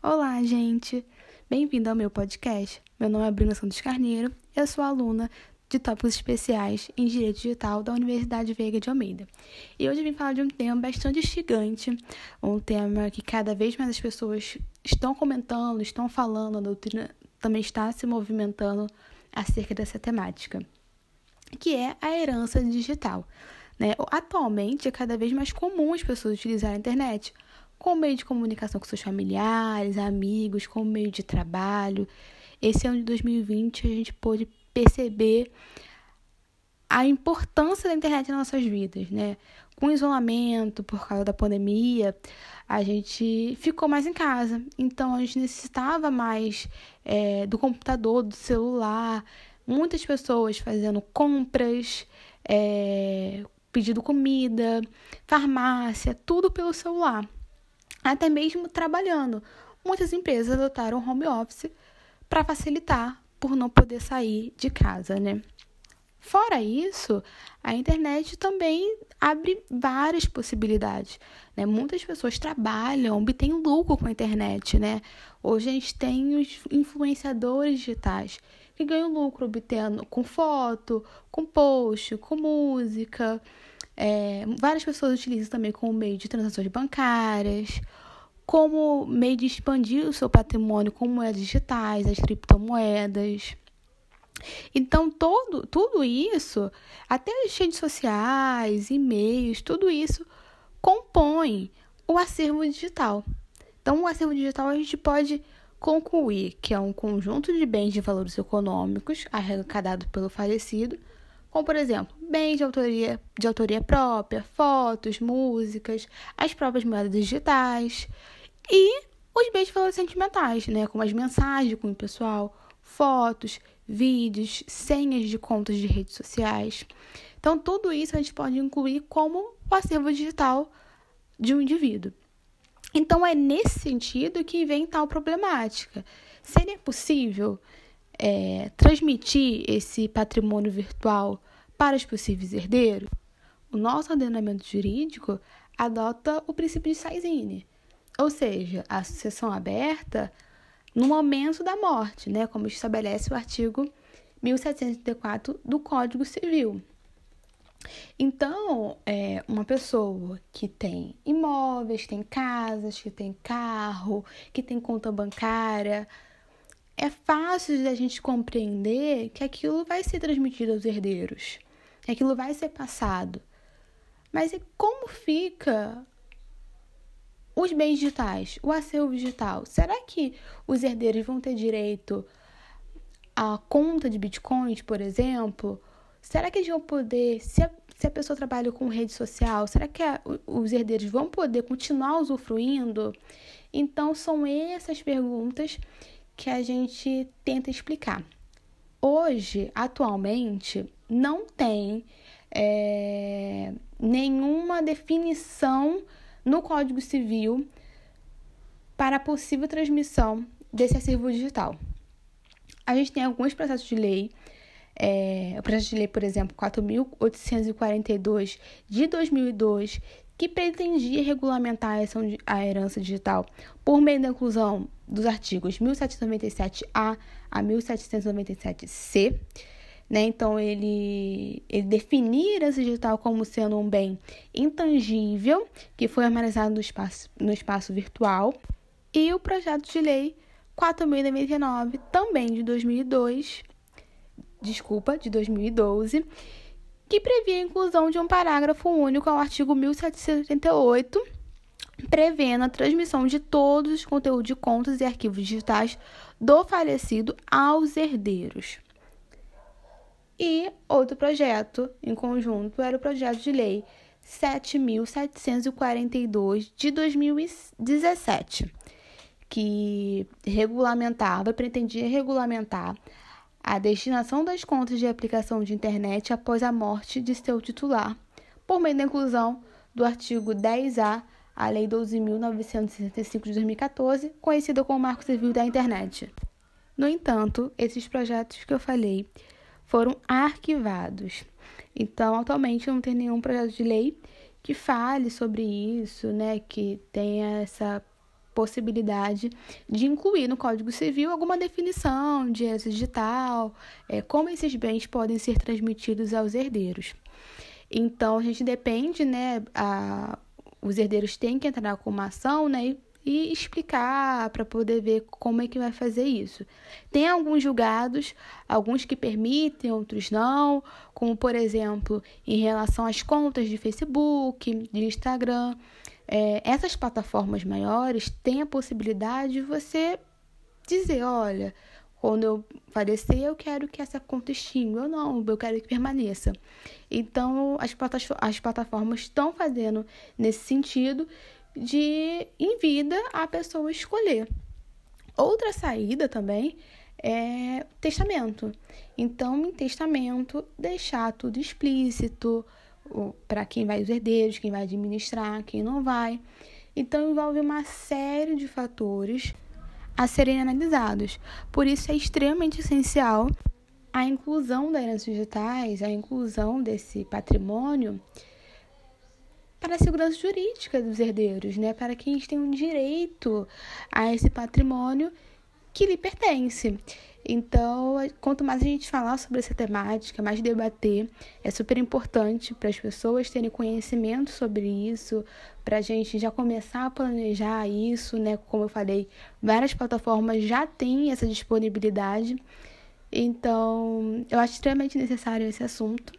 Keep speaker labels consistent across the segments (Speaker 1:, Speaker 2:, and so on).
Speaker 1: Olá, gente! Bem-vindo ao meu podcast. Meu nome é Bruna Santos Carneiro, eu sou aluna de tópicos especiais em Direito Digital da Universidade Veiga de Almeida. E hoje vim falar de um tema bastante instigante, um tema que cada vez mais as pessoas estão comentando, estão falando, a doutrina também está se movimentando acerca dessa temática, que é a herança digital. Né? Atualmente é cada vez mais comum as pessoas utilizarem a internet como meio de comunicação com seus familiares, amigos, como meio de trabalho. Esse ano de 2020 a gente pôde perceber a importância da internet nas nossas vidas, né? Com o isolamento por causa da pandemia, a gente ficou mais em casa, então a gente necessitava mais é, do computador, do celular. Muitas pessoas fazendo compras, é, pedindo comida, farmácia, tudo pelo celular até mesmo trabalhando. Muitas empresas adotaram home office para facilitar por não poder sair de casa, né? Fora isso, a internet também abre várias possibilidades. Né? Muitas pessoas trabalham, obtêm lucro com a internet. Né? Hoje a gente tem os influenciadores digitais que ganham lucro obtendo com foto, com post, com música. É, várias pessoas utilizam também como meio de transações bancárias, como meio de expandir o seu patrimônio com moedas digitais, as criptomoedas. Então, todo, tudo isso, até as redes sociais, e-mails, tudo isso compõe o acervo digital. Então, o acervo digital a gente pode concluir que é um conjunto de bens de valores econômicos arrecadado pelo falecido como por exemplo, bens de autoria, de autoria própria, fotos, músicas, as próprias moedas digitais e os bens de valores sentimentais, né, como as mensagens de cunho pessoal, fotos, vídeos, senhas de contas de redes sociais. Então, tudo isso a gente pode incluir como o acervo digital de um indivíduo. Então, é nesse sentido que vem tal problemática. Seria possível é, transmitir esse patrimônio virtual para os possíveis herdeiros, o nosso ordenamento jurídico adota o princípio de Saizine, ou seja, a sucessão aberta no momento da morte, né, como estabelece o artigo 1734 do Código Civil. Então, é, uma pessoa que tem imóveis, tem casas, que tem carro, que tem conta bancária, é fácil da gente compreender que aquilo vai ser transmitido aos herdeiros, que aquilo vai ser passado. Mas e como fica os bens digitais, o acervo digital? Será que os herdeiros vão ter direito à conta de bitcoins, por exemplo? Será que eles vão poder, se a, se a pessoa trabalha com rede social, será que a, os herdeiros vão poder continuar usufruindo? Então, são essas perguntas que a gente tenta explicar. Hoje, atualmente, não tem é, nenhuma definição no Código Civil para possível transmissão desse acervo digital. A gente tem alguns processos de lei, é, o processo de lei, por exemplo, 4.842 de 2002, que pretendia regulamentar a herança digital por meio da inclusão dos artigos 1797A a 1797C. Né? Então, ele, ele definir a herança digital como sendo um bem intangível que foi armazenado no espaço, no espaço virtual. E o projeto de lei 4.099, também de 2002, desculpa, de 2012, que previa a inclusão de um parágrafo único ao artigo 1778, prevendo a transmissão de todos os conteúdos de contas e arquivos digitais do falecido aos herdeiros. E outro projeto em conjunto era o projeto de lei 7.742 de 2017, que regulamentava, pretendia regulamentar a destinação das contas de aplicação de internet após a morte de seu titular, por meio da inclusão do artigo 10A à Lei 12.965 de 2014, conhecida como Marco Civil da Internet. No entanto, esses projetos que eu falei foram arquivados. Então, atualmente não tem nenhum projeto de lei que fale sobre isso, né, que tenha essa possibilidade de incluir no Código Civil alguma definição de herança digital, é, como esses bens podem ser transmitidos aos herdeiros. Então, a gente depende, né? A, os herdeiros têm que entrar com uma ação, né? E explicar para poder ver como é que vai fazer isso. Tem alguns julgados, alguns que permitem, outros não, como por exemplo, em relação às contas de Facebook, de Instagram. É, essas plataformas maiores têm a possibilidade de você dizer, olha, quando eu falecer, eu quero que essa conta extinga ou não, eu quero que permaneça. Então, as, as plataformas estão fazendo nesse sentido de, em vida, a pessoa escolher. Outra saída também é testamento. Então, em testamento, deixar tudo explícito, para quem vai os herdeiros, quem vai administrar, quem não vai. Então envolve uma série de fatores a serem analisados. Por isso é extremamente essencial a inclusão das heranças digitais, a inclusão desse patrimônio para a segurança jurídica dos herdeiros, né? Para que eles tenham direito a esse patrimônio que lhe pertence. Então, quanto mais a gente falar sobre essa temática, mais debater, é super importante para as pessoas terem conhecimento sobre isso, para a gente já começar a planejar isso, né? Como eu falei, várias plataformas já têm essa disponibilidade. Então, eu acho extremamente necessário esse assunto.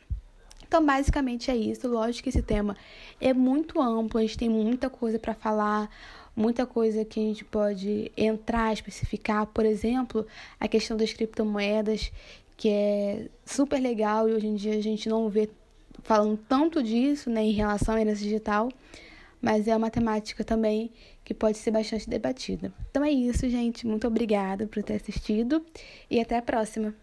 Speaker 1: Então, basicamente é isso. Lógico que esse tema é muito amplo, a gente tem muita coisa para falar muita coisa que a gente pode entrar, especificar, por exemplo, a questão das criptomoedas, que é super legal e hoje em dia a gente não vê falando tanto disso, né, em relação à herança digital, mas é uma temática também que pode ser bastante debatida. Então é isso, gente. Muito obrigada por ter assistido e até a próxima.